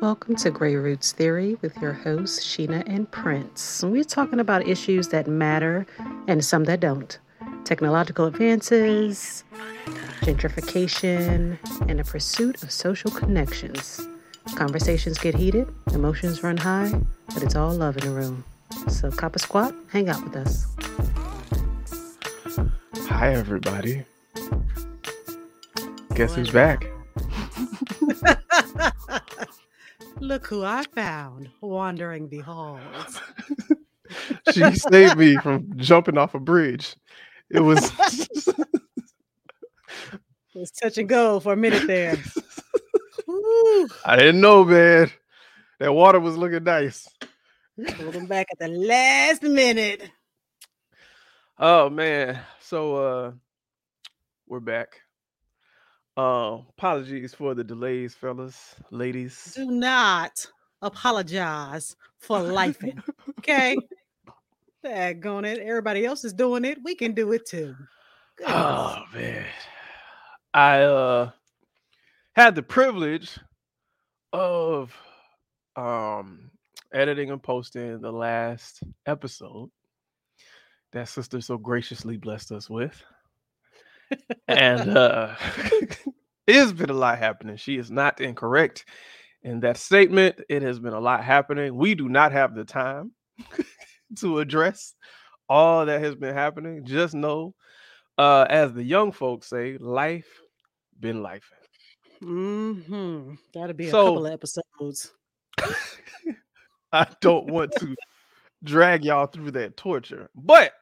Welcome to Grey Roots Theory with your hosts, Sheena and Pryns. We're talking about issues that matter and some that don't technological advances, gentrification, and the pursuit of social connections. Conversations get heated, emotions run high, but it's all love in the room. So, cop a squat, hang out with us. Hi, everybody. Guess who's back? Look who I found wandering the halls. she saved me from jumping off a bridge. It was it was touch and go for a minute there. I didn't know, man. That water was looking nice. Pulled him back at the last minute. Oh man. So uh we're back. Uh, apologies for the delays, fellas, ladies. Do not apologize for life. okay. Daggone it. Everybody else is doing it. We can do it too. Goodness. Oh man. I uh had the privilege of um editing and posting the last episode that sister so graciously blessed us with and uh, it has been a lot happening. She is not incorrect in that statement. It has been a lot happening. We do not have the time to address all that has been happening. Just know, uh, as the young folks say, life been life. Mm-hmm. That'll be so, a couple of episodes. I don't want to drag y'all through that torture, but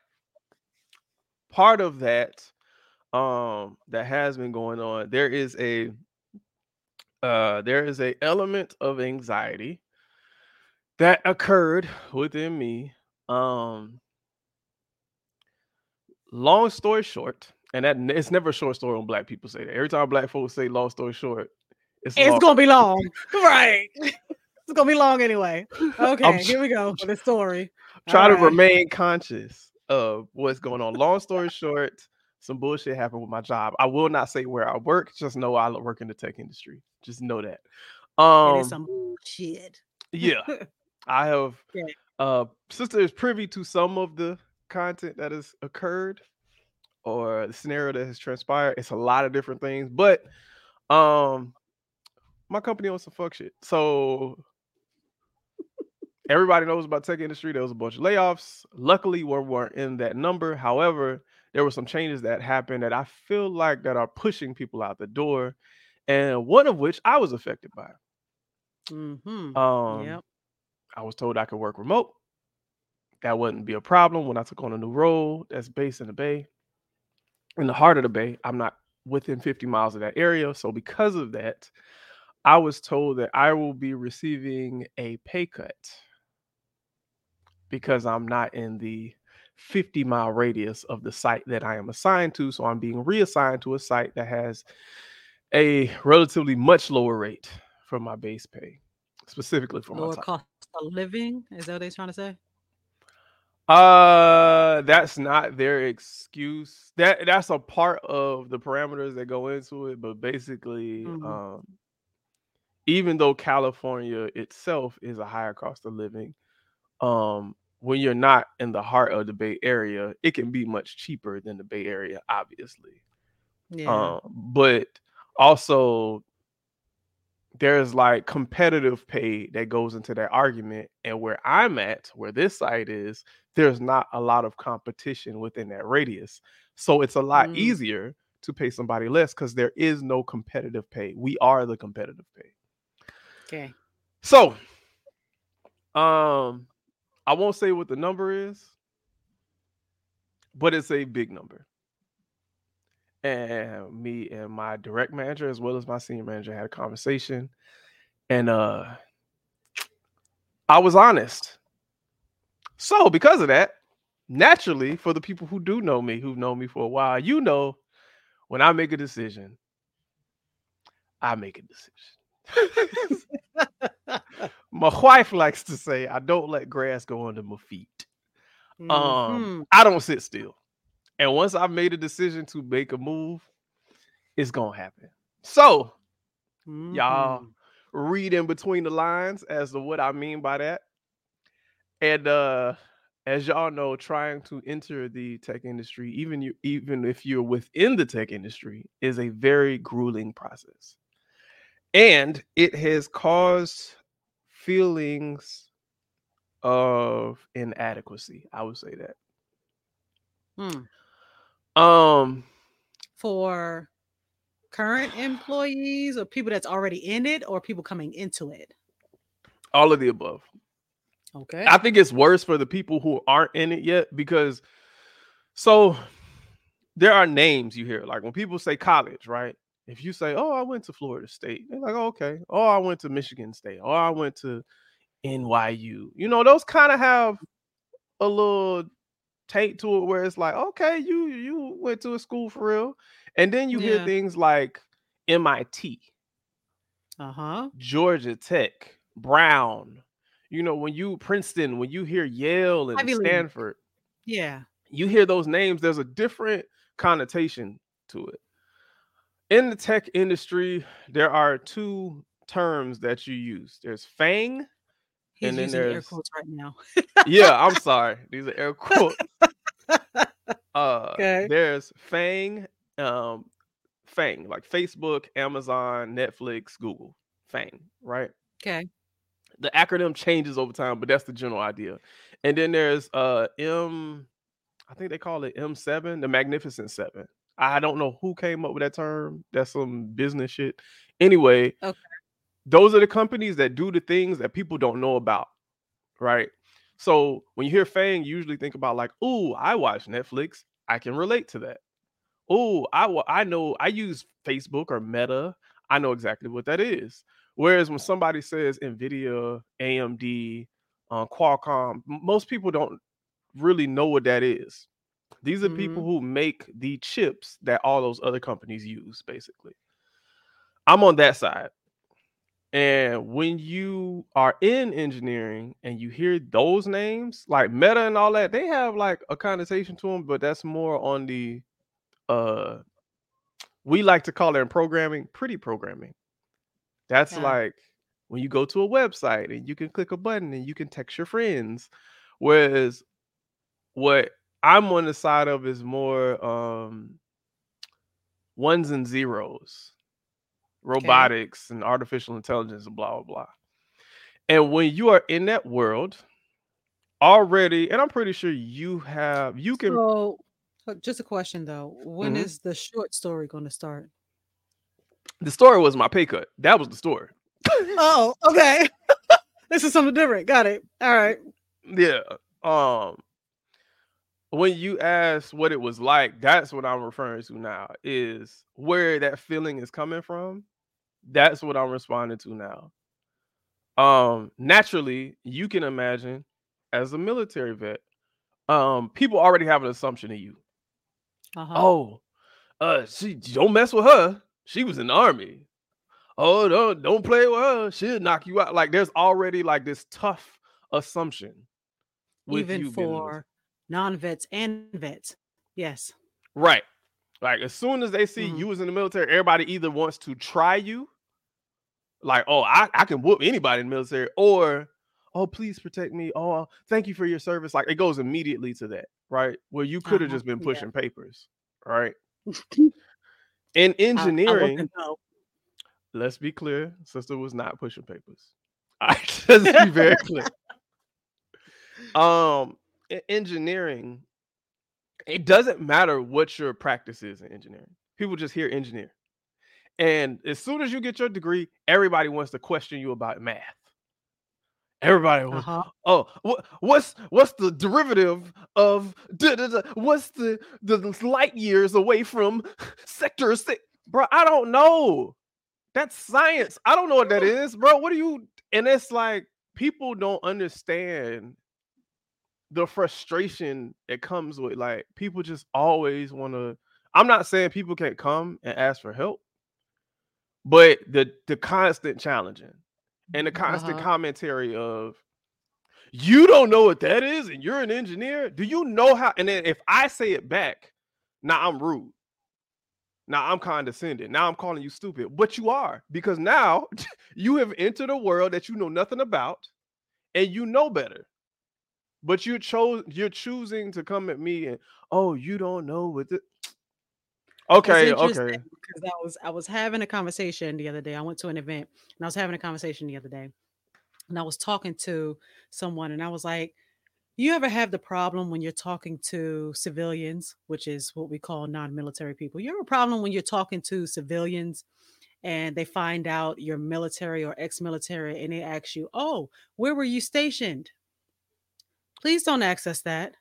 part of that um that has been going on there is a uh there is a element of anxiety that occurred within me um long story short and that it's never a short story when black people say that. Every time black folks say long story short it's, it's gonna be long. Right. It's gonna be long anyway. Okay here we go for the story. try to remain conscious of what's going on. Long story short some bullshit happened with my job. I will not say where I work. Just know I work in the tech industry. Just know that. Um, some bullshit. yeah, I have. Okay. Uh, sister is privy to some of the content that has occurred or the scenario that has transpired. It's a lot of different things, but um, my company owns some fuck shit. So everybody knows about tech industry. There was a bunch of layoffs. Luckily, we weren't in that number. However, there were some changes that happened that I feel like that are pushing people out the door, and one of which I was affected by. Mm-hmm. Um, yep. I was told I could work remote. That wouldn't be a problem when I took on a new role that's based in the Bay, in the heart of the Bay. I'm not within 50 miles of that area, so because of that, I was told that I will be receiving a pay cut because I'm not in the 50 mile radius of the site that I am assigned to. So I'm being reassigned to a site that has a relatively much lower rate for my base pay, specifically for lower my cost of living. Is that what they're trying to say? Uh, that's not their excuse. That that's a part of the parameters that go into it. But basically, mm-hmm. um, even though California itself is a higher cost of living, um, when you're not in the heart of the Bay Area, it can be much cheaper than the Bay Area, obviously. Yeah. Um, but also there's like competitive pay that goes into that argument. And where I'm at, where this site is, there's not a lot of competition within that radius. So it's a lot mm. easier to pay somebody less because there is no competitive pay. We are the competitive pay. Okay. So um I won't say what the number is, but it's a big number. And me and my direct manager, as well as my senior manager, had a conversation. And uh I was honest. So because of that, naturally, for the people who do know me, who've known me for a while, you know when I make a decision, I make a decision. my wife likes to say, I don't let grass go under my feet. Um, mm-hmm. Um, I don't sit still. And once I've made a decision to make a move, it's gonna happen. So, mm-hmm. y'all, read in between the lines as to what I mean by that. And uh as y'all know, trying to enter the tech industry, even you even if you're within the tech industry, is a very grueling process. And it has caused feelings of inadequacy. I would say that. Hmm. Um For current employees or people that's already in it or people coming into it? all of the above. Okay. I think it's worse for the people who aren't in it yet because so there are names you hear like when people say college, right? If you say, "Oh, I went to Florida State," they're like, oh, "Okay." "Oh, I went to Michigan State." "Oh, I went to NYU." You know, those kind of have a little taint to it where it's like, "Okay, you you went to a school for real." And then you hear things like MIT, Uh-huh. Georgia Tech, Brown. You know, when you Princeton, when you hear Yale and. Stanford, Yeah. you hear those names, there's a different connotation to it. In the tech industry, there are two terms that you use. There's FANG. He's And then using air there's- quotes right now. Yeah, I'm sorry. These are air quotes. Uh Okay. there's FANG, um, FANG, like Facebook, Amazon, Netflix, Google. FANG, right? Okay. the acronym changes over time, but that's the general idea. And then there's uh M, I think they call it M7, the Magnificent Seven. I don't know who came up with that term. That's some business shit. Anyway, Okay. those are the companies that do the things that people don't know about, right? So when you hear Fang, you usually think about like, "Ooh, I watch Netflix. I can relate to that." "Ooh, I I know I use Facebook or Meta. I know exactly what that is." Whereas when somebody says Nvidia, AMD, uh, Qualcomm, most people don't really know what that is. These are people who make the chips that all those other companies use, basically. I'm on that side. And when you are in engineering and you hear those names, like Meta and all that, they have like a connotation to them, but that's more on the uh we like to call it in programming pretty programming. That's Yeah. like when you go to a website and you can click a button and you can text your friends. Whereas what I'm on the side of is more um ones and zeros, robotics and artificial intelligence and blah blah blah. And when you are in that world already, and I'm pretty sure you have you can So, just a question though. When Mhm. is the short story going to start? the story was my pay cut. That was the story. Oh, okay. this is something different. Got it. All right. Yeah. Um when you ask what it was like, that's what I'm referring to now. Is where that feeling is coming from. That's what I'm responding to now. Um naturally, you can imagine as a military vet, um people already have an assumption of you. Uh-huh. Oh, uh she don't mess with her. She was in the army. Oh, don't don't play with her. She'll knock you out. Like there's already like this tough assumption with Even you being in for non-vets and vets. Yes. Right. Like as soon as they see Mhm. you was in the military, everybody either wants to try you, like, oh, I, I can whoop anybody in the military, or oh, please protect me. Oh, thank you for your service. Like it goes immediately to that, right? Where you could have Uh-huh, just been yeah. pushing papers, right? In I- I engineering, let's be clear, sister was not pushing papers. I just be very clear. Um, in engineering, it doesn't matter what your practice is in engineering. People just hear engineer. And as soon as you get your degree, everybody wants to question you about math. Everybody Uh-huh. oh, what, what's what's the derivative of da, da, da, what's the the light years away from sector six? Bro, I don't know. That's science. I don't know what that is, bro. What are you? And it's like people don't understand the frustration that comes with like people just always want to. I'm not saying people can't come and ask for help, but the the constant challenging and the constant Uh-huh. commentary of you don't know what that is and you're an engineer. Do you know how? And then if I say it back, now I'm rude. Now I'm condescending. Now I'm calling you stupid, but you are because now you have entered a world that you know nothing about and you know better. But you chose you're choosing to come at me and oh, you don't know what it. Okay, okay. Because I was I was having a conversation the other day. I went to an event and I was having a conversation the other day, and I was talking to someone, and I was like, "You ever have the problem when you're talking to civilians, which is what we call non-military people? You have a problem when you're talking to civilians." And they find out you're military or ex-military, and they ask you, "Oh, where were you stationed?" Please don't access that.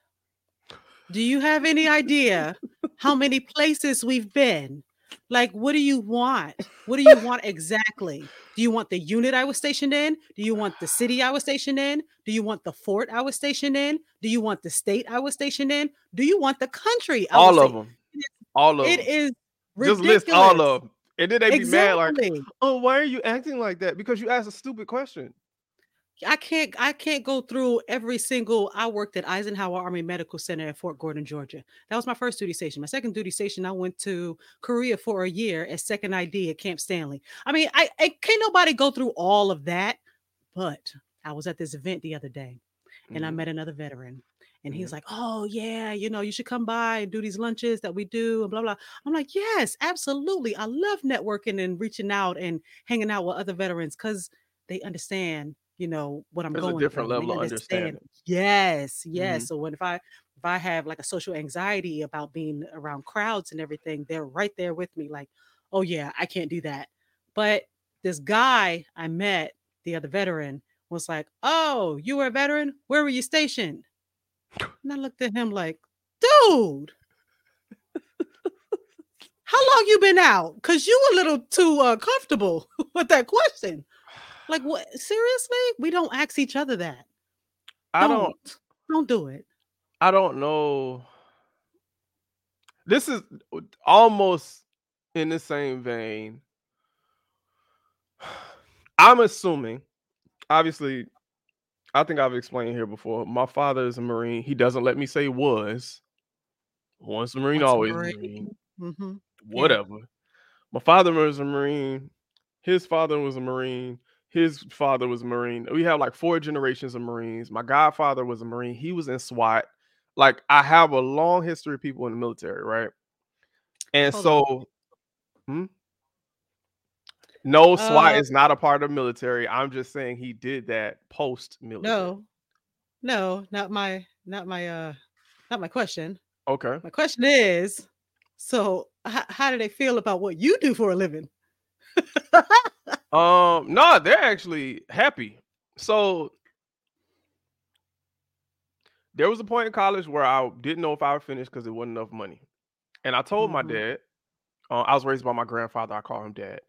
Do you have any idea how many places we've been? Like, what do you want? What do you want exactly? Do you want the unit I was stationed in? Do you want the city I was stationed in? Do you want the fort I was stationed in? Do you want the state I was stationed in? Do you want the country? I all of them. All of it them. It is ridiculous. Just list all of them. And then they be exactly. mad like, oh, why are you acting like that? Because you asked a stupid question. I can't I can't go through every single I worked at Eisenhower Army Medical Center at Fort Gordon, Georgia. That was my first duty station. My second duty station, I went to Korea for a year as second ID at Camp Stanley. I mean, I, I can't nobody go through all of that, but I was at this event the other day and mm-hmm. I met another veteran. And he's mm-hmm. like, Oh, yeah, you know, you should come by and do these lunches that we do and blah, blah. I'm like, Yes, absolutely. I love networking and reaching out and hanging out with other veterans because they understand you know what I'm There's going a different level of understanding. Yes, yes. Mm-hmm. So when if I if I have like a social anxiety about being around crowds and everything, they're right there with me, like, oh yeah, I can't do that. But this guy I met, the other veteran, was like, Oh, you were a veteran? Where were you stationed? And I looked at him like, dude. How long you been out? Cause you a little too uh, comfortable with that question. Like what? Seriously? We don't ask each other that. I don't. Don't, don't do it. I don't know. This is almost in the same vein. I'm assuming, obviously, I think I've explained here before. My father is a Marine. He doesn't let me say was. Once a Marine, Once always a Marine. Marine. Mm-hmm. Whatever. Yeah. My father was a Marine. His father was a Marine his father was a Marine. We have like four generations of Marines. My godfather was a Marine. He was in SWAT. Like I have a long history of people in the military, right? And Hold so, hmm? no, SWAT uh, is not a part of military. I'm just saying he did that post military. No, no, not my, not my, uh, not my question. Okay. My question is, so h- how do they feel about what you do for a living? Um, no, they're actually happy. So there was a point in college where I didn't know if I would finish because it wasn't enough money. And I told mm-hmm. my dad, uh, I was raised by my grandfather, I call him dad.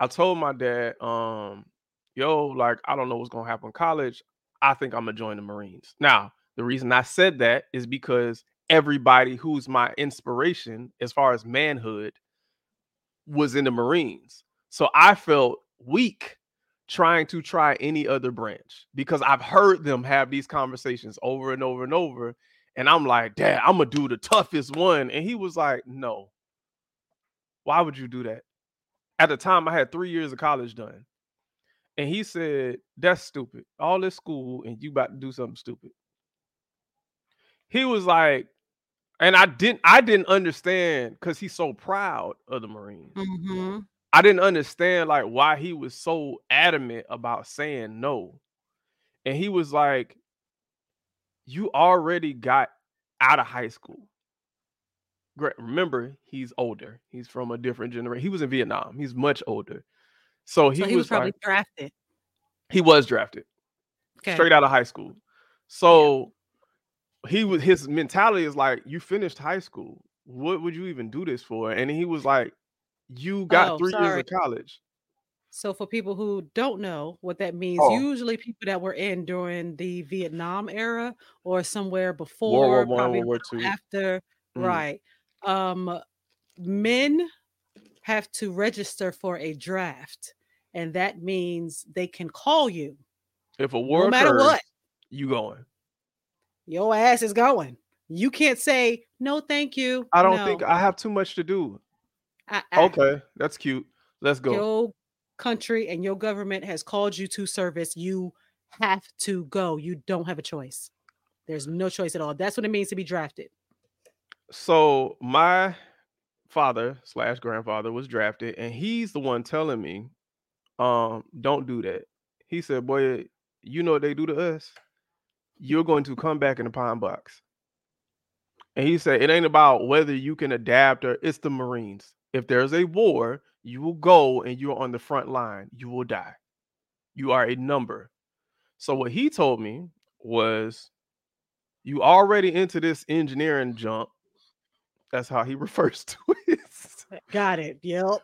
I told my dad, um, yo, like, I don't know what's gonna happen in college. I think I'm gonna join the Marines. Now, the reason I said that is because everybody who's my inspiration as far as manhood was in the Marines. So I felt weak trying to try any other branch because I've heard them have these conversations over and over and over. And I'm like, Dad, I'm gonna do the toughest one. And he was like, No. Why would you do that? At the time, I had three years of college done. And he said, That's stupid. All this school, and you about to do something stupid. He was like, and I didn't I didn't understand because he's so proud of the Marines. Mm-hmm. I didn't understand like why he was so adamant about saying no. And he was like, You already got out of high school. Great. Remember, he's older. He's from a different generation. He was in Vietnam. He's much older. So he, so he was, was, probably like, drafted. He was drafted. Okay. Straight out of high school. So yeah. he was his mentality is like, you finished high school. What would you even do this for? And he was like, you got Oh, three years of college. So for people who don't know what that means, Oh, usually people that were in during the Vietnam era or somewhere World before, War One, probably World War Two. after, Mm. right? Um, men have to register for a draft, and that means they can call you If a war no matter what. you going. Your ass is going. You can't say no, thank you. I don't think I have too much to do. Okay, that's cute. Let's go. Your country and your government has called you to service. You have to go. You don't have a choice. There's no choice at all. That's what it means to be drafted. So my father slash grandfather was drafted, and he's the one telling me, um, don't do that. He said, Boy, you know what they do to us? You're going to come back in the pine box. And he said, It ain't about whether you can adapt or it's the Marines. If there's a war, you will go and you're on the front line. You will die. You are a number. So what he told me was you already into this engineering jump. That's how he refers to it. Eh, got it. Yep.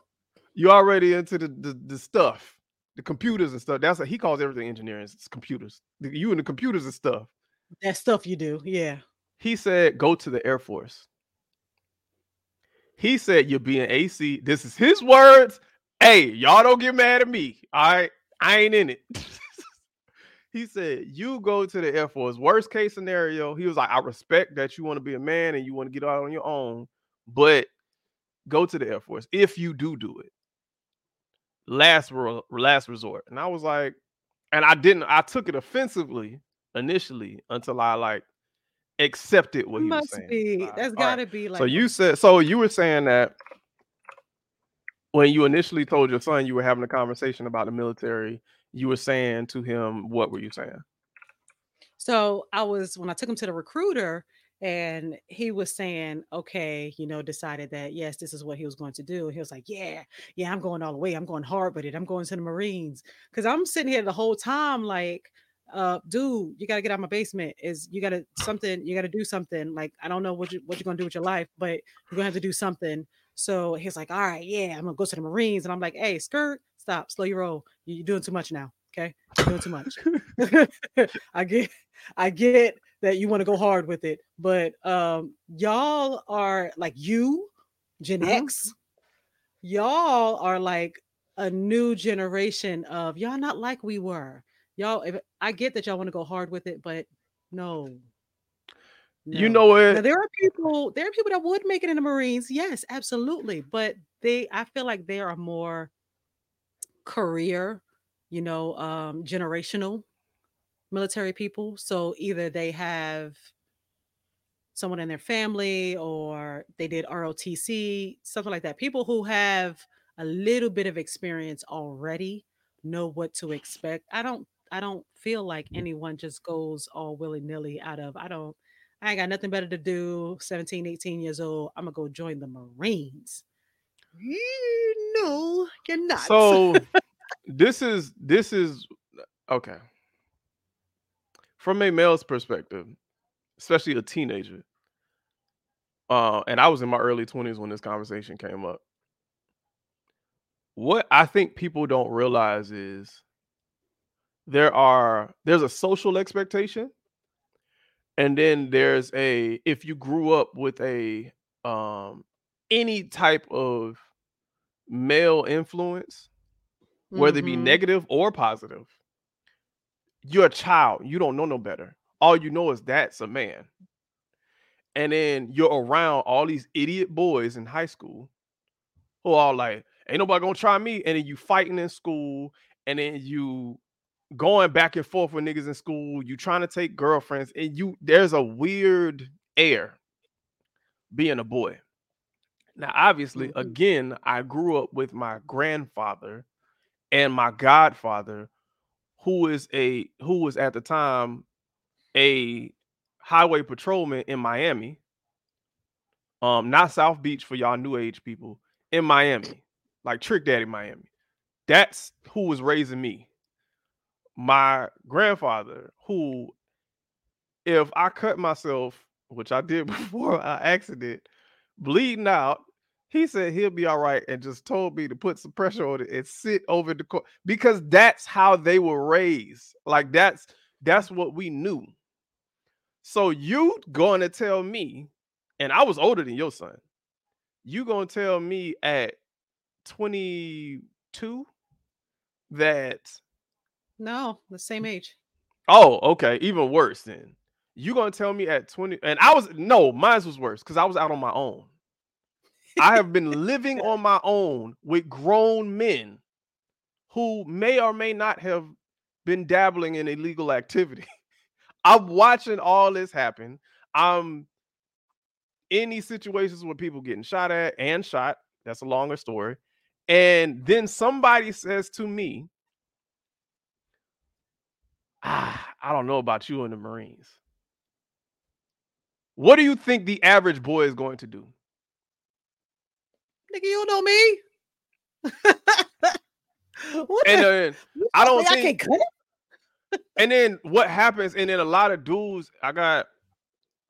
You already into the, the, the stuff, the computers and stuff. That's what he calls everything engineering. It's computers. You and the computers and stuff. That stuff you do. Yeah. He said, go to the Air Force. He said, you're being AC. This is his words. Hey, y'all don't get mad at me. All right. I ain't in it. he said, You go to the Air Force. Worst case scenario, he was like, I respect that you want to be a man and you want to get out on your own, but go to the Air Force if you do do it. Last last resort. And I was like, and I didn't, I took it offensively initially until I like accepted what he Must was saying. Be. That's gotta right. be like so you said so you were saying that when you initially told your son you were having a conversation about the military, you were saying to him, what were you saying? So I was when I took him to the recruiter and he was saying, okay, you know, decided that yes, this is what he was going to do. He was like, yeah, yeah, I'm going all the way. I'm going hard with it. I'm going to the Marines. Cause I'm sitting here the whole time like, uh, dude, you gotta get out my basement. Is you gotta something, you gotta do something. Like, I don't know what you what you're gonna do with your life, but you're gonna have to do something. So he's like, all right, yeah, I'm gonna go to the Marines. And I'm like, hey, skirt, stop, slow your roll. You're doing too much now. Okay. You're doing too much. I get I get that you want to go hard with it, but um y'all are like you, Gen uh-huh. X, y'all are like a new generation of y'all not like we were. Y'all, if, I get that y'all want to go hard with it, but no, no. You know what? Now, there are people, there are people that would make it in the Marines. Yes, absolutely. But they, I feel like they are more career, you know, um, generational military people. So either they have someone in their family or they did ROTC, something like that. People who have a little bit of experience already know what to expect. I don't I don't feel like anyone just goes all willy-nilly out of I don't I ain't got nothing better to do. 17, 18 years old. I'm gonna go join the Marines. No, you're not. So this is this is okay. From a male's perspective, especially a teenager. Uh, and I was in my early 20s when this conversation came up. What I think people don't realize is there are there's a social expectation and then there's a if you grew up with a um any type of male influence whether it be mm-hmm. negative or positive you're a child you don't know no better all you know is that's a man and then you're around all these idiot boys in high school who are like ain't nobody gonna try me and then you fighting in school and then you going back and forth with niggas in school, you trying to take girlfriends, and you there's a weird air being a boy. Now, obviously, mm-hmm. again, I grew up with my grandfather and my godfather, who is a who was at the time a highway patrolman in Miami. Um, not South Beach for y'all new age people in Miami, like Trick Daddy Miami. That's who was raising me my grandfather, who, if I cut myself, which I did before I accident, bleeding out, he said he'll be all right and just told me to put some pressure on it and sit over the court because that's how they were raised. Like that's that's what we knew. So you to tell me, and I was older than your son, you gonna tell me at 22 that no, the same mm. age. Oh, okay. Even worse then. You gonna tell me at 20 and I was no, mine was worse because I was out on my own. I have been living on my own with grown men who may or may not have been dabbling in illegal activity. I'm watching all this happen. I'm in these situations where people getting shot at and shot. That's a longer story. And then somebody says to me, ah, I don't know about you in the Marines. What do you think the average boy is going to do? Nigga, you don't know me. what and the, uh, I don't think, I can't cut and then what happens, and then a lot of dudes, I got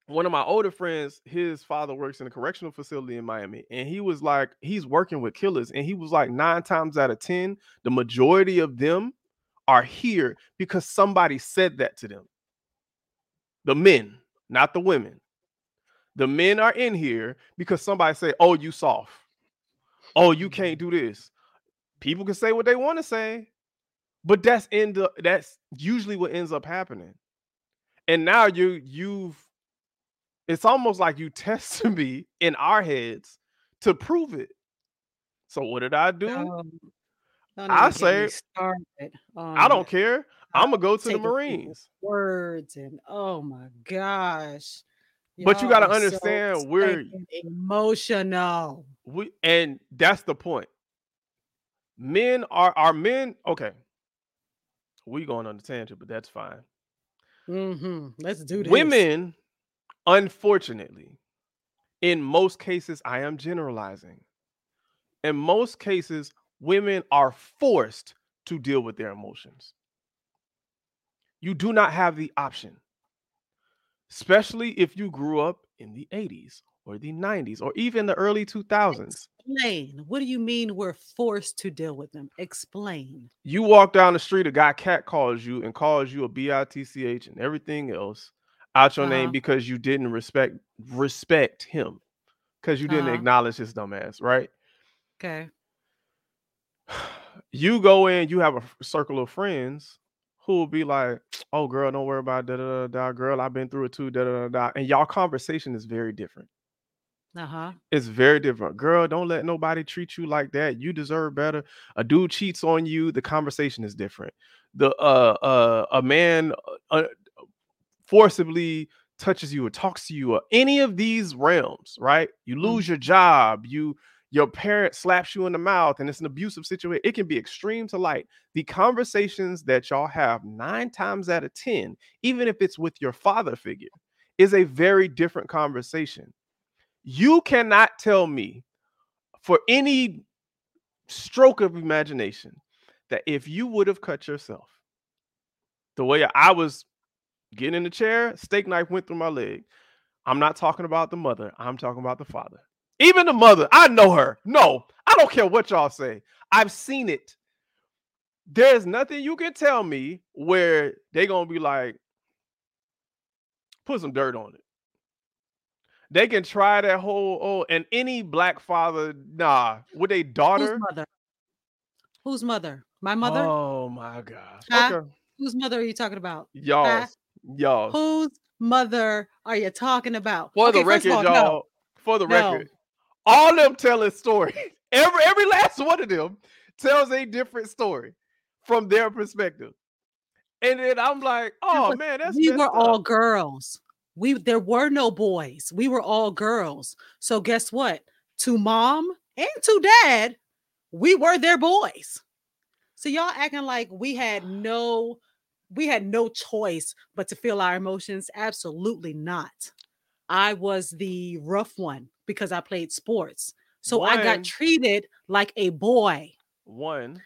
one of my older friends, his father works in a correctional facility in Miami, and he was like, he's working with killers, and he was like, nine times out of ten, the majority of them are here because somebody said that to them. The men, not the women. The men are in here because somebody said, "Oh, you soft. Oh, you can't do this." People can say what they want to say, but that's in the that's usually what ends up happening. And now you you've it's almost like you tested me in our heads to prove it. So what did I do? Um, I say I don't care. I'm gonna go to the Marines. Words and oh my gosh. But you got to understand so we're emotional. We and that's the point. Men are our men. Okay, we going on the tangent, but that's fine. Mm-hmm. Let's do this. Women, unfortunately, in most cases, I am generalizing. In most cases, women are forced to deal with their emotions. You do not have the option, especially if you grew up in the 80s or the 90s or even the early 2000s. Explain. What do you mean we're forced to deal with them? Explain. You walk down the street, a guy cat calls you and calls you a bitch and everything else out your uh-huh. name because you didn't respect respect him because you didn't uh-huh. acknowledge his dumb ass, right? Okay you go in, you have a circle of friends who will be like, "Oh, girl, don't worry about da da da. Girl, I've been through it too. Da da da da." And y'all conversation is very different. Uh huh. It's very different. Girl, don't let nobody treat you like that. You deserve better. A dude cheats on you. The conversation is different. The uh uh a man uh, uh forcibly touches you or talks to you or any of these realms, right? You mm. lose mm-hmm. your job. You your parent slaps you in the mouth and it's an abusive situation, it can be extreme to light. The conversations that y'all have nine times out of 10, even if it's with your father figure, is a very different conversation. You cannot tell me for any stroke of imagination that if you would have cut yourself the way I was getting in the chair, steak knife went through my leg. I'm not talking about the mother, I'm talking about the father. Even the mother, I know her. No, I don't care what y'all say. I've seen it. There's nothing you can tell me where they gonna be like, put some dirt on it. They can try that whole oh, and any black father, nah, with a daughter. Whose mother? Whose mother? My mother? Oh my gosh. Huh? Okay. Whose mother are you talking about? Y'all. Huh? Y'all. Whose mother are you talking about? For okay, the record, all, y'all. No. For the no. record, all them telling stories. Every every last one of them tells a different story from their perspective. And then I'm like, oh man, that's we were up. all girls. We there were no boys. We were all girls. So guess what? To mom and to dad, we were their boys. So y'all acting like we had no we had no choice but to feel our emotions. Absolutely not. I was the rough one because I played sports. So one, I got treated like a boy. One,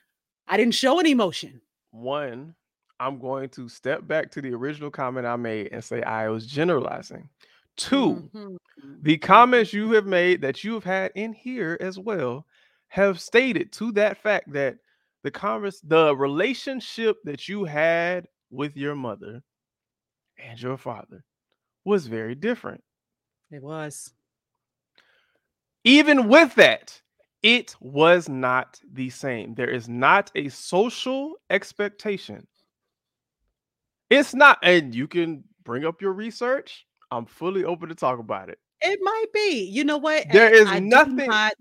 I didn't show any emotion. One, I'm going to step back to the original comment I made and say I was generalizing. 2 mm-hmm. the comments you have made that you have had in here as well have stated to that fact that the converse the relationship that you had with your mother and your father was very different. It was. Even with that, it was not the same. There is not a social expectation. It's not, and you can bring up your research. I'm fully open to talk about it. It might be. You know what? There is I nothing. not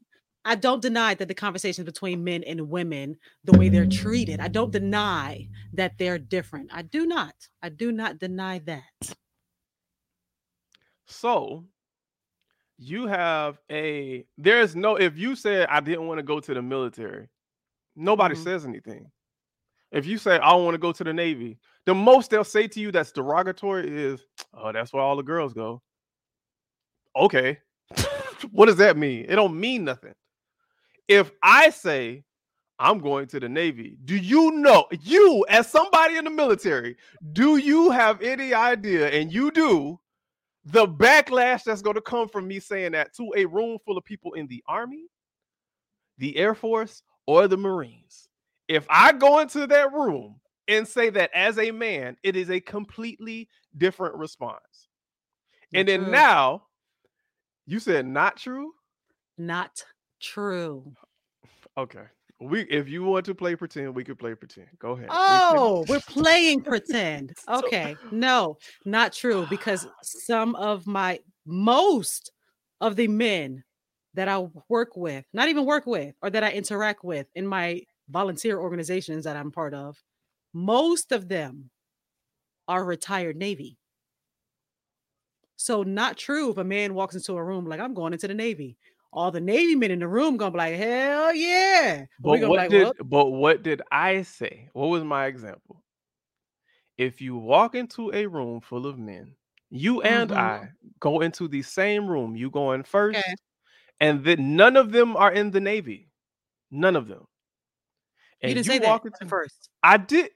I don't deny that the conversations between men and women, the way they're treated, I don't deny that they're different. I do not. I do not deny that. So you have a there's no if you said I didn't want to go to the military, nobody Mhm. says anything. If you say I want to go to the Navy, the most they'll say to you that's derogatory is, "Oh, that's where all the girls go." Okay. what does that mean? It don't mean nothing. If I say I'm going to the Navy, do you know you as somebody in the military, do you have any idea and you do the backlash that's going to come from me saying that to a room full of people in the army, the Air Force, or the Marines? If I go into that room and say that as a man, it is a completely different response. and then true. now you said not true. Not true. Okay. We if you want to play pretend, we could play pretend. Go ahead. Oh, we're playing pretend. Okay. No, not true. Because some of my most of the men that I work with, not even work with, or that I interact with in my volunteer organizations that I'm part of, most of them are retired Navy. So not true if a man walks into a room like I'm going into the Navy. All the Navy men in the room gonna be like, hell yeah. But what like, did well, but what did I say? What was my example? If you walk into a room full of men, you and Mhm. I go into the same room. You go in first, Okay. and then none of them are in the Navy. None of them. you And didn't say that walk at into first. I did.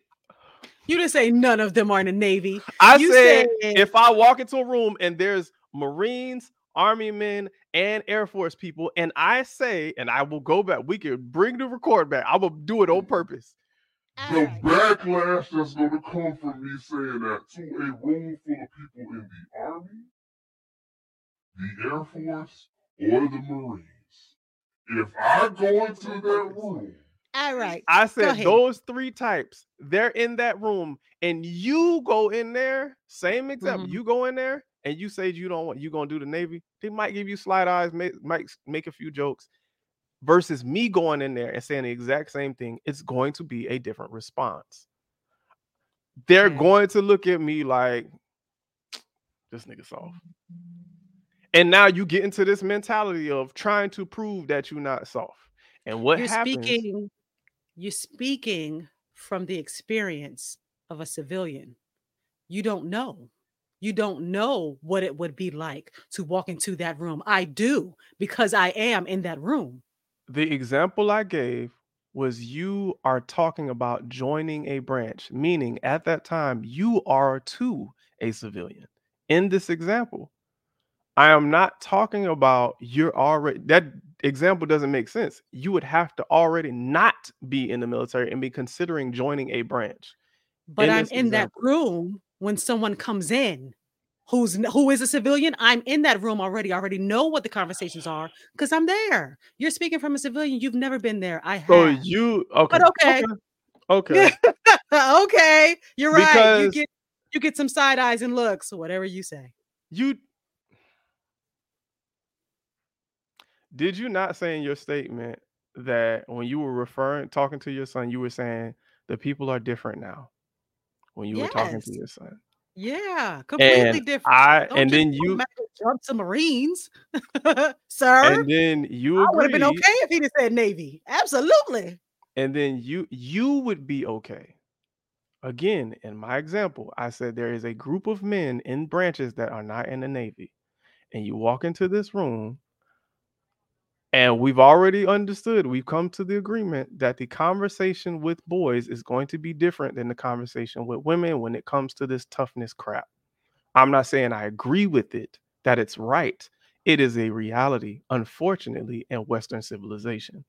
You didn't say none of them are in the Navy. I You said said- if I walk into a room and there's Marines, Army men, and Air Force people, and I say, and I will go back, we can bring the record back. I will do it on purpose. The backlash that's going to come from me saying that to a room full of people in the Army, the Air Force, or the Marines. If I go into that room, All right. I said those three types, they're in that room, and you go in there, same example. Mhm. You go in there and you say you don't want you gonna do the Navy, they might give you slide eyes, make might make a few jokes. Versus me going in there and saying the exact same thing, it's going to be a different response. They're Okay. going to look at me like this nigga soft. And now you get into this mentality of trying to prove that you're not soft. And what you're happens? speaking you're speaking from the experience of a civilian. You don't know. You don't know what it would be like to walk into that room. I do because I am in that room. the example I gave was you are talking about joining a branch, meaning at that time you are too a civilian. In this example, I am not talking about you're already that example doesn't make sense. You would have to already not be in the military and be considering joining a branch. But In I'm in that room when someone comes in who's who is a civilian. I'm in that room already. I already know what the conversations are because I'm there. You're speaking from a civilian. You've never been there. I have. So you okay. okay. Okay. okay. okay, you're right. You get you get some side eyes and looks, whatever you say. You did you not say in your statement that when you were referring talking to your son, you were saying the people are different now when you were talking to Yes. your son. Yeah, completely And different. I Don't and then you jump to Marines, sir. and then you I would have been okay if he'd have said Navy. Absolutely. and then you you would be okay. Again, in my example, I said there is a group of men in branches that are not in the Navy, and you walk into this room, and we've already understood, we've come to the agreement that the conversation with boys is going to be different than the conversation with women when it comes to this toughness crap. I'm not saying I agree with it, that it's right. It is a reality, unfortunately, in Western civilization.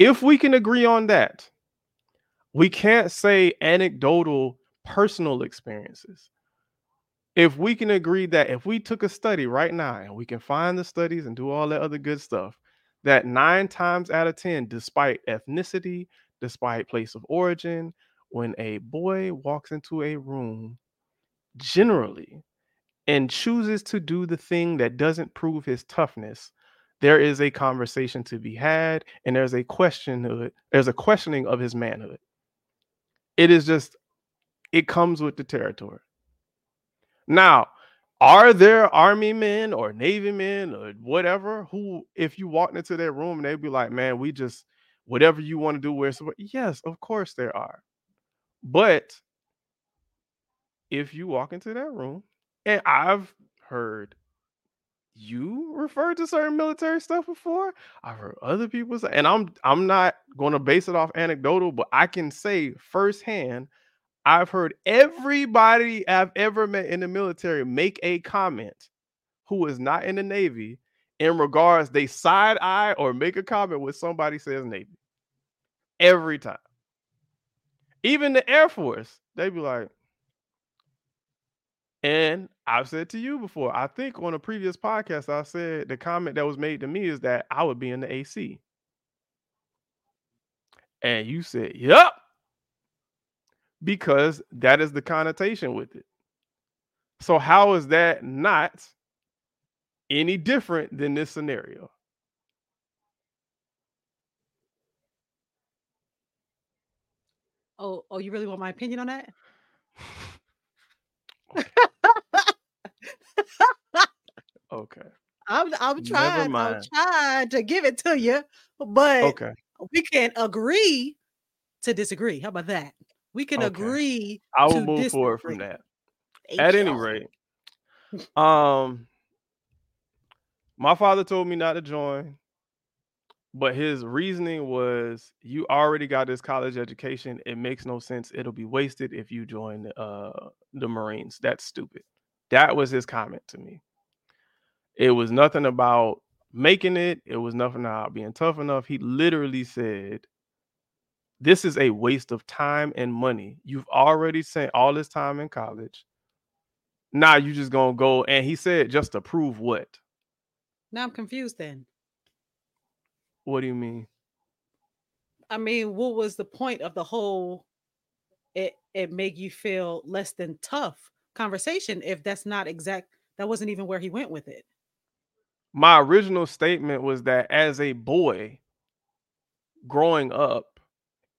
If we can agree on that, we can't say anecdotal personal experiences. If we can agree that if we took a study right now and we can find the studies and do all that other good stuff, that nine times out of 10, despite ethnicity, despite place of origin, when a boy walks into a room, generally, and chooses to do the thing that doesn't prove his toughness, there is a conversation to be had and there's a question there's a questioning of his manhood. It is just it comes with the territory. Now, are there army men or navy men or whatever who if you walked into their room and they'd be like, "Man, we just whatever you want to do we're so yes, of course there are. But if you walk into that room, and I've heard you refer to certain military stuff before. I've heard other people say, and I'm I'm not going to base it off anecdotal, but I can say firsthand, I've heard everybody I've ever met in the military make a comment who is not in the Navy in regards they side eye or make a comment when somebody says Navy. Every time. Even the Air Force, they be like, and I've said to you before, I think on a previous podcast, I said the comment that was made to me is that I would be in the AC. And you said, Yep. Because that is the connotation with it. So, how is that not any different than this scenario? Oh, oh, you really want my opinion on that? okay. I'm I'm trying I'm trying to give it to you, but okay. we can agree to disagree. How about that? We can okay. agree. I will move disagree. forward from that. At any rate, um, my father told me not to join, but his reasoning was, "You already got this college education. It makes no sense. It'll be wasted if you join uh, the Marines. That's stupid." That was his comment to me. It was nothing about making it. It was nothing about being tough enough. He literally said, This is a waste of time and money. You've already spent all this time in college. Now you just gonna go. And he said, just to prove what? Now I'm confused then. What do you mean? I mean, what was the point of the whole it it make you feel less than tough conversation if that's not exact that wasn't even where he went with it my original statement was that as a boy growing up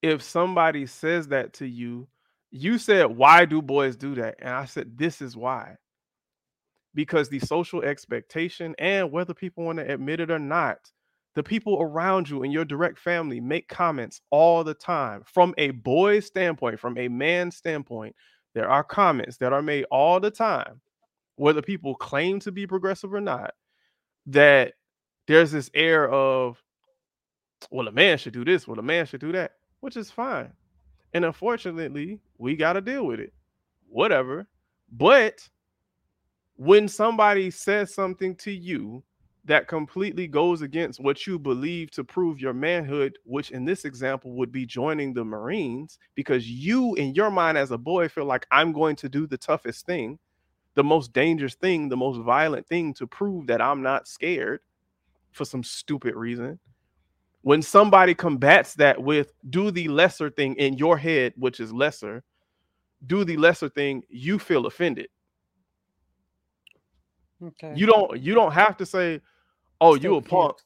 if somebody says that to you you said why do boys do that? And i said this is why. Because the social expectation and whether people want to admit it or not the people around you in your direct family make comments all the time. From a boy's standpoint from a man's standpoint there are comments that are made all the time, whether people claim to be progressive or not, that there's this air of, well, a man should do this, well, a man should do that, which is fine. And unfortunately, we got to deal with it. Whatever. But when somebody says something to you that completely goes against what you believe to prove your manhood, which in this example would be joining the Marines, because you, in your mind as a boy, feel like I'm going to do the toughest thing, the most dangerous thing, the most violent thing to prove that I'm not scared for some stupid reason. When somebody combats that with do the lesser thing in your head, which is lesser, do the lesser thing, you feel offended. Okay. You don't you don't have to say, Oh, you a punk.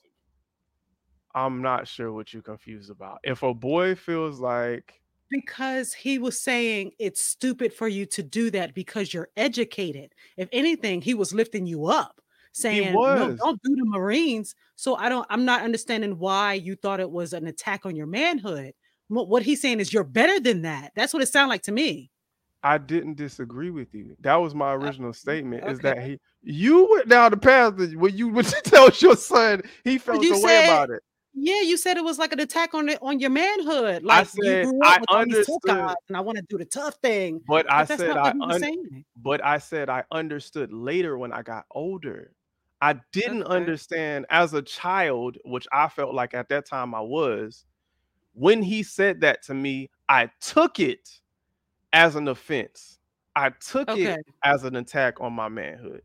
I'm not sure what you're confused about. If a boy feels like because he was saying it's stupid for you to do that because you're educated. If anything, he was lifting you up, saying, "No, don't do the Marines." So I don't. I'm not understanding why you thought it was an attack on your manhood. What he's saying is you're better than that. That's what it sounded like to me. I didn't disagree with you. That was my uh, original uh, statement. Okay. Is that he you went down the path when you would tell your son he felt the way about it. Yeah, you said it was like an attack on the, on your manhood. Like I said, I understood, and I want to do the tough thing. But, but I said I un- but I said I understood later when I got older. I didn't understand as a child, which I felt like at that time I was. When he said that to me, I took it as an offense. I took okay. it as an attack on my manhood.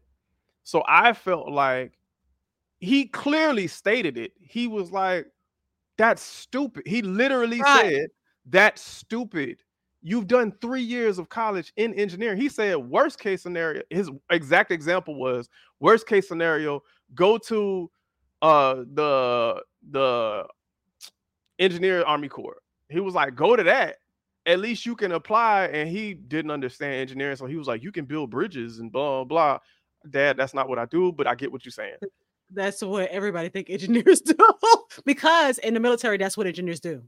So I felt like he clearly stated it. He was like, that's stupid. He literally right. said, that's stupid. You've done three years of college in engineering. He said, worst case scenario, his exact example was worst case scenario, go to uh the the engineer army corps. He was like, go to that. At least you can apply. And he didn't understand engineering. So he was like, you can build bridges and blah blah. Dad, that's not what I do, but I get what you're saying. That's what everybody think engineers do. because in the military, that's what engineers do.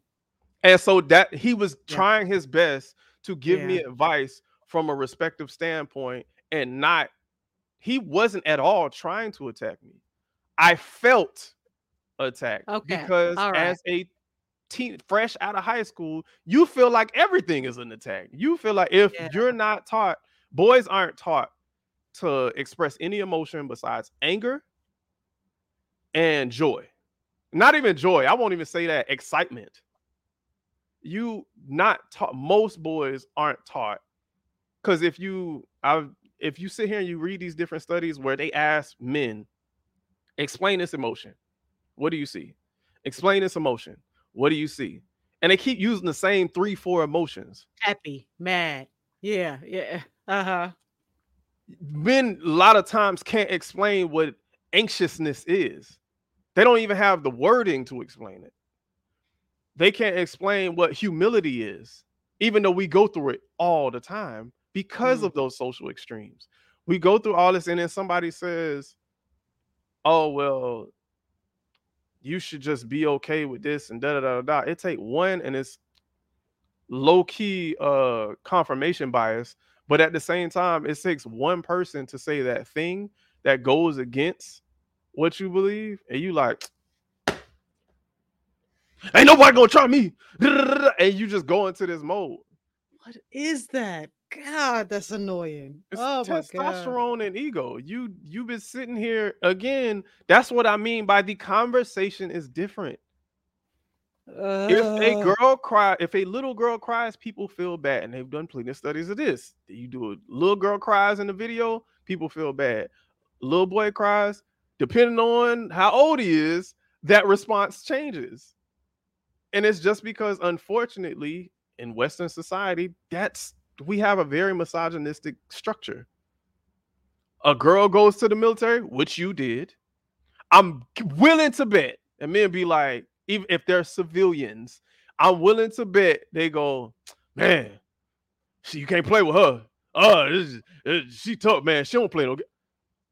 And so that he was yeah. trying his best to give yeah. me advice from a respective standpoint and not he wasn't at all trying to attack me. I felt attacked okay. because right. as a teen fresh out of high school, you feel like everything is an attack. You feel like if yeah. you're not taught, boys aren't taught to express any emotion besides anger and joy. Not even joy. I won't even say that excitement you not taught most boys aren't taught because if you i if you sit here and you read these different studies where they ask men explain this emotion. What do you see? Explain this emotion. What do you see? And they keep using the same three four emotions. Happy mad. Yeah yeah uh-huh. Men a lot of times can't explain what anxiousness is. They don't even have the wording to explain it they can't explain what humility is, even though we go through it all the time because mm. of those social extremes. We go through all this, and then somebody says, Oh, well, you should just be okay with this and da da da da. It take one and it's low key uh confirmation bias, but at the same time, it takes one person to say that thing that goes against what you believe, and you like, Ain't nobody gonna try me. And you just go into this mode. What is that? God, that's annoying. It's oh testosterone and ego. You you've been sitting here again. That's what I mean by the conversation is different. Uh, if a girl cry, if a little girl cries, people feel bad, and they've done plenty of studies of this. You do a little girl cries in the video, people feel bad. Little boy cries, depending on how old he is, that response changes and it's just because unfortunately in western society that's we have a very misogynistic structure. A girl goes to the military which you did. I'm willing to bet and men be like even if they're civilians i'm willing to bet they go man she, you can't play with her. Oh this is, she tough man she don't play no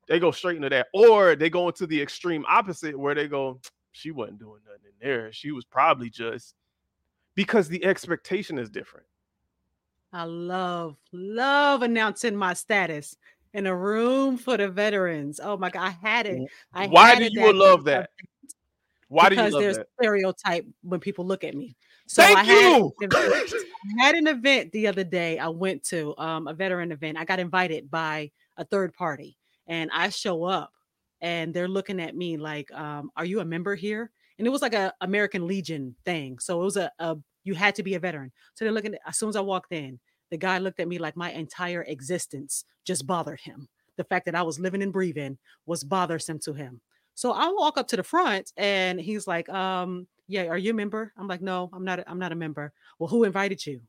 they go straight into that. Or they go into the extreme opposite where they go she wasn't doing nothing in there. She was probably just because the expectation is different. I love, love announcing my status in a room for the veterans. Oh my God, I had it. I Why do you love that? Why because do you love there's that? stereotype when people look at me. So Thank I you. Had, I had an event the other day. I went to um, a veteran event. I got invited by a third party, and I show up and they're looking at me like, um, "Are you a member here?" And it was like a American Legion thing, so it was a, a you had to be a veteran. So they're looking. At, as soon as I walked in, the guy looked at me like my entire existence just bothered him. The fact that I was living and breathing was bothersome to him. So I walk up to the front, and he's like, um, "Yeah, are you a member?" I'm like, "No, I'm not. I'm not a member." Well, who invited you?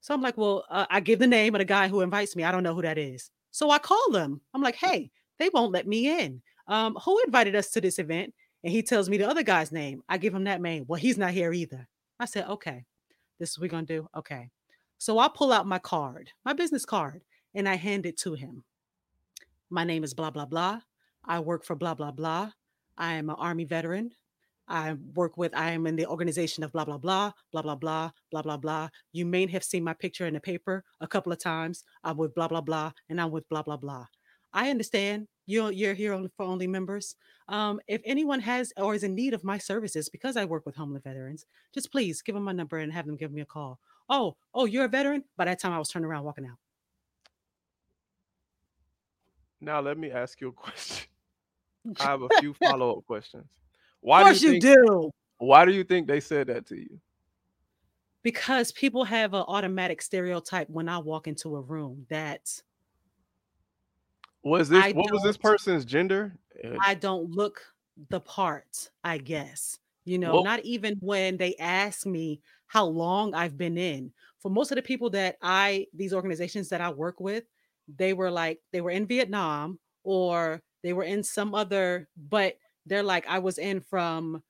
So I'm like, "Well, uh, I give the name of the guy who invites me. I don't know who that is." So I call them. I'm like, "Hey, they won't let me in. Um, who invited us to this event? And he tells me the other guy's name. I give him that name. Well, he's not here either. I said, okay, this is what we're gonna do. Okay. So I pull out my card, my business card, and I hand it to him. My name is blah blah blah. I work for blah blah blah. I am an army veteran. I work with, I am in the organization of blah, blah, blah, blah, blah, blah, blah, blah, blah. You may have seen my picture in the paper a couple of times. I'm with blah, blah, blah, and I'm with blah, blah, blah. I understand you're you're here only for only members. Um, if anyone has or is in need of my services, because I work with homeless veterans, just please give them my number and have them give me a call. Oh, oh, you're a veteran. By that time, I was turning around walking out. Now let me ask you a question. I have a few follow up questions. Why of course do you, you do. Why do you think they said that to you? Because people have an automatic stereotype when I walk into a room that was this I what was this person's gender? Uh, I don't look the part, I guess. You know, Well, not even when they ask me how long I've been in. For most of the people that I these organizations that I work with, they were like they were in Vietnam or they were in some other, but they're like I was in from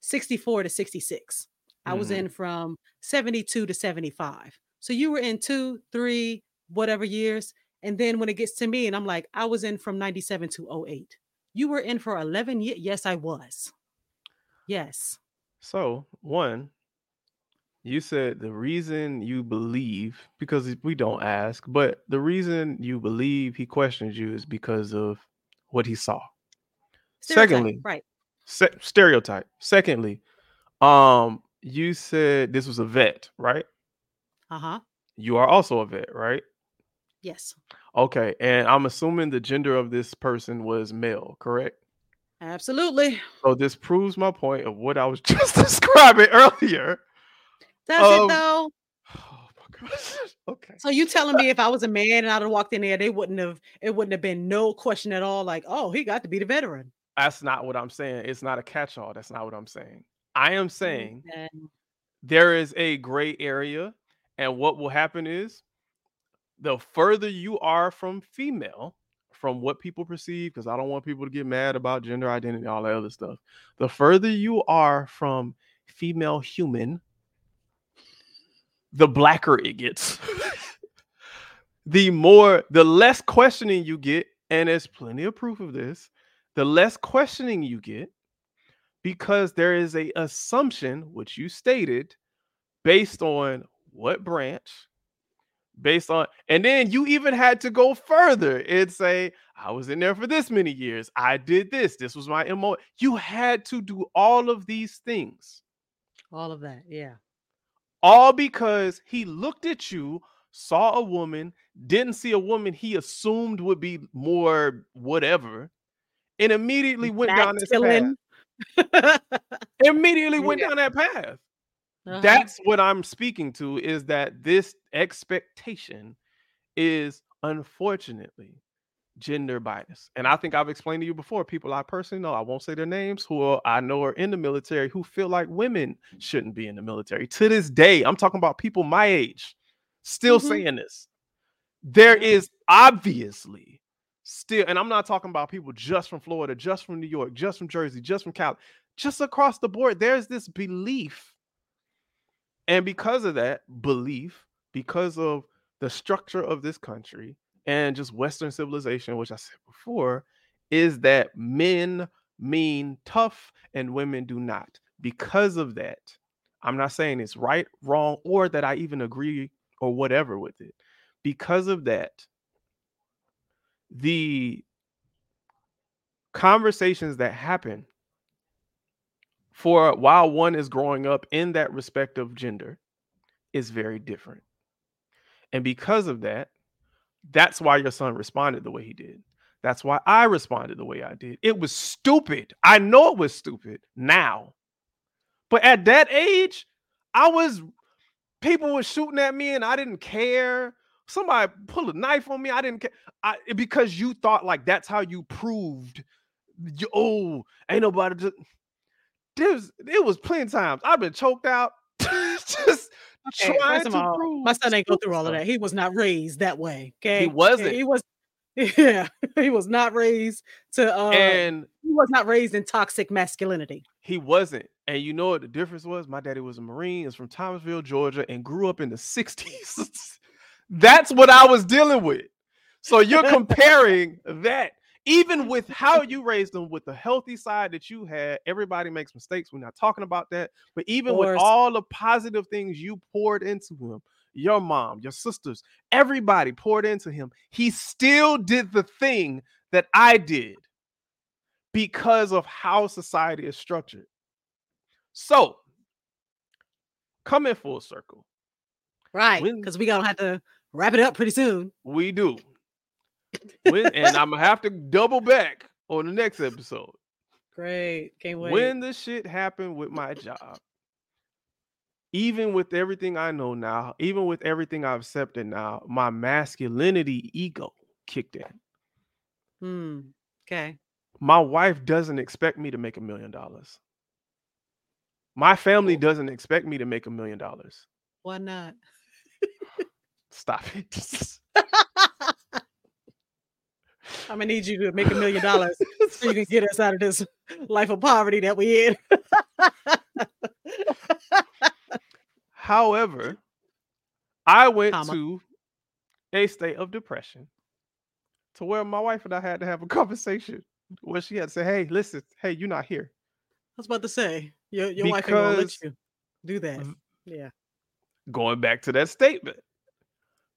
64 to 66. I was Mhm. in from 72 to 75. So you were in two, three, whatever years. And then when it gets to me, and I'm like, I was in from 97 to 08. You were in for 11 years. Yes, I was. Yes. So, one, you said the reason you believe, because we don't ask, but the reason you believe he questions you is because of what he saw. Stereotype, Secondly, right. se- stereotype. Secondly, um, you said this was a vet, right? Uh-huh. You are also a vet, right? Yes. Okay, and I'm assuming the gender of this person was male, correct? Absolutely. So this proves my point of what I was just describing earlier. Does Um, it though? Oh my gosh. Okay. So you telling me if I was a man and I'd have walked in there, they wouldn't have it wouldn't have been no question at all, like, oh, he got to be the veteran. That's not what I'm saying. It's not a catch-all. That's not what I'm saying. I am saying there is a gray area, and what will happen is the further you are from female, from what people perceive, because I don't want people to get mad about gender identity, all that other stuff. The further you are from female human, the blacker it gets. the more, the less questioning you get, and there's plenty of proof of this. The less questioning you get, because there is a assumption, which you stated, based on what branch, based on, and then you even had to go further and say, I was in there for this many years. I did this. This was my MO. You had to do all of these things, All of that. Yeah. all because he looked at you, saw a woman, didn't see a woman he assumed would be more whatever, and immediately went down this path. Immediately went Yeah. down that path. Uh-huh. That's what I'm speaking to is that this expectation is unfortunately gender bias. And I think I've explained to you before people I personally know, I won't say their names, who are, I know are in the military who feel like women shouldn't be in the military. To this day, I'm talking about people my age still Mhm. saying this. There is obviously still, and I'm not talking about people just from Florida, just from New York, just from Jersey, just from Cal, just across the board. There's this belief and because of that belief, because of the structure of this country and just Western civilization, which I said before, is that men mean tough and women do not. Because of that, I'm not saying it's right, wrong, or that I even agree or whatever with it. Because of that, the conversations that happen for while one is growing up in that respective gender is very different. And because of that, that's why your son responded the way he did. That's why I responded the way I did. It was stupid. I know it was stupid now. But at that age, I was people were shooting at me and I didn't care. Somebody pulled a knife on me. I didn't care. I, because you thought like that's how you proved. You, oh, ain't nobody. Just, there's it was plenty times I've been choked out. just Okay, first of to all, prove my son ain't go through all of that. He was not raised that way. Okay. He wasn't. He was yeah, he was not raised to uh and he was not raised in toxic masculinity. he wasn't. And you know what the difference was? My daddy was a Marine, is from Thomasville, Georgia, and grew up in the 60s. That's what I was dealing with. So you're comparing that, even with how you raised them, with the healthy side that you had. Everybody makes mistakes. We're not talking about that. But even with all the positive things you poured into him, your mom, your sisters, everybody poured into him, he still did the thing that I did because of how society is structured. So, come in full circle, Right. Because we gonna have to wrap it up pretty soon. we do. When, and I'm gonna have to double back on the next episode. Great. Can't wait. When the shit happened with my job, even with everything I know now, even with everything I've accepted now, my masculinity ego kicked in. Hmm. Okay. My wife doesn't expect me to make a million dollars. My family doesn't expect me to make a million dollars. Why not? Stop it. I'm gonna need you to make a million dollars so you can get us out of this life of poverty that we in. However, I went Comma. to a state of depression to where my wife and I had to have a conversation where she had to say, Hey, listen, hey, you're not here. I was about to say your your wife ain't gonna let you do that. Yeah. Going back to that statement.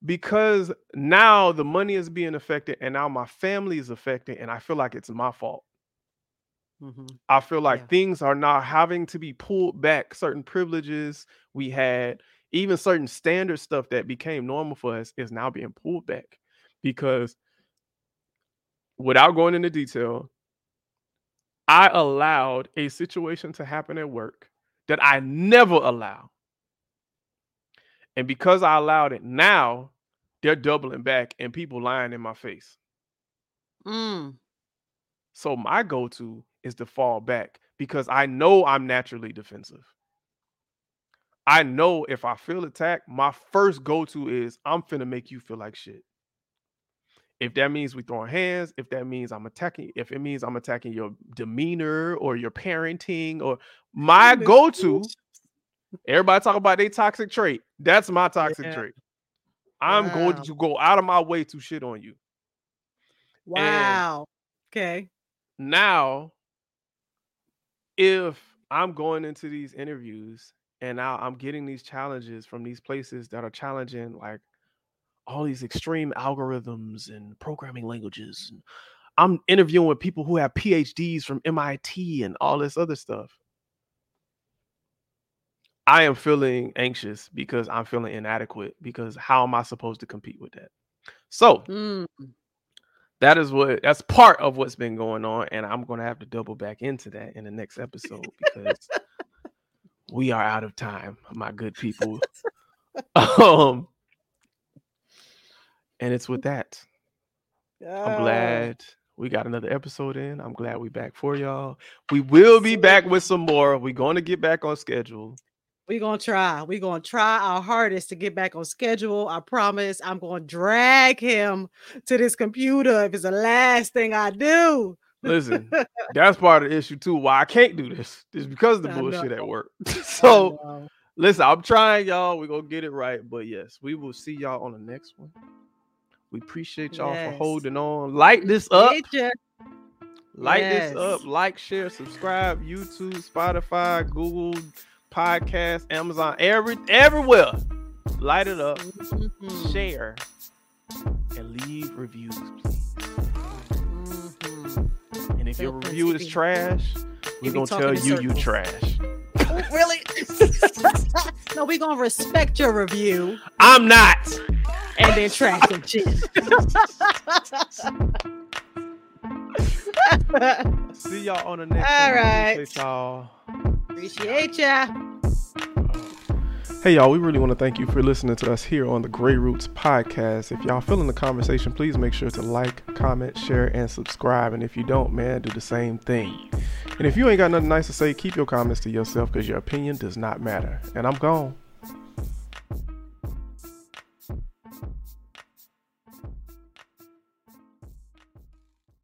Because now the money is being affected and now my family is affected, and I feel like it's my fault. hmm I feel like Yeah. things are now having to be pulled back. Certain privileges we had, even certain standard stuff that became normal for us, is now being pulled back because, without going into detail, I allowed a situation to happen at work that I never allow. And because I allowed it now, they're doubling back and people lying in my face. Mm. So my go-to is to fall back because I know I'm naturally defensive. I know if I feel attacked, my first go-to is I'm finna make you feel like shit. If that means we throwing hands, if that means I'm attacking, if it means I'm attacking your demeanor or your parenting, or my go-to, gracious. Everybody talk about their toxic trait. That's my toxic Yeah. trait. I'm going to go out of my way to shit on you. Wow. Okay. now if i'm going into these interviews and now i'm getting these challenges from these places that are challenging like all these extreme algorithms and programming languages and i'm interviewing with people who have phds from mit and all this other stuff i am feeling anxious because i'm feeling inadequate because how am i supposed to compete with that? So Mm. that is what that's part of what's been going on and i'm going to have to double back into that in the next episode because we are out of time my good people. Um and it's with that. I'm Oh, glad we got another episode in. I'm glad we back for y'all. We will be back with some more. We're going to get back on schedule We're gonna try. We're gonna try our hardest to get back on schedule. I promise. I'm gonna drag him to this computer if it's the last thing I do. listen that's part of the issue too why i can't do this is because of the I bullshit at work so. Listen, I'm trying, y'all. We're gonna get it right. But yes, we will see y'all on the next one. We appreciate y'all for holding on. Light this up. Ya. Light this up. Like, share, subscribe. YouTube, Spotify, Google, Podcast, Amazon, every everywhere. Light it up. Mhm, Share and leave reviews, please. mhm. And if your review is trash, we're gonna tell you you circles. trash. Oh, really? no, we're gonna respect your review I'm not. and then trash shit. See y'all on the next All one. right. Y'all. Appreciate ya. Hey y'all, we really want to thank you for listening to us here on the Grey Roots podcast. If y'all feeling the conversation, please make sure to like, comment, share, and subscribe. And if you don't, man, do the same thing. And if you ain't got nothing nice to say, keep your comments to yourself because your opinion does not matter. And I'm gone.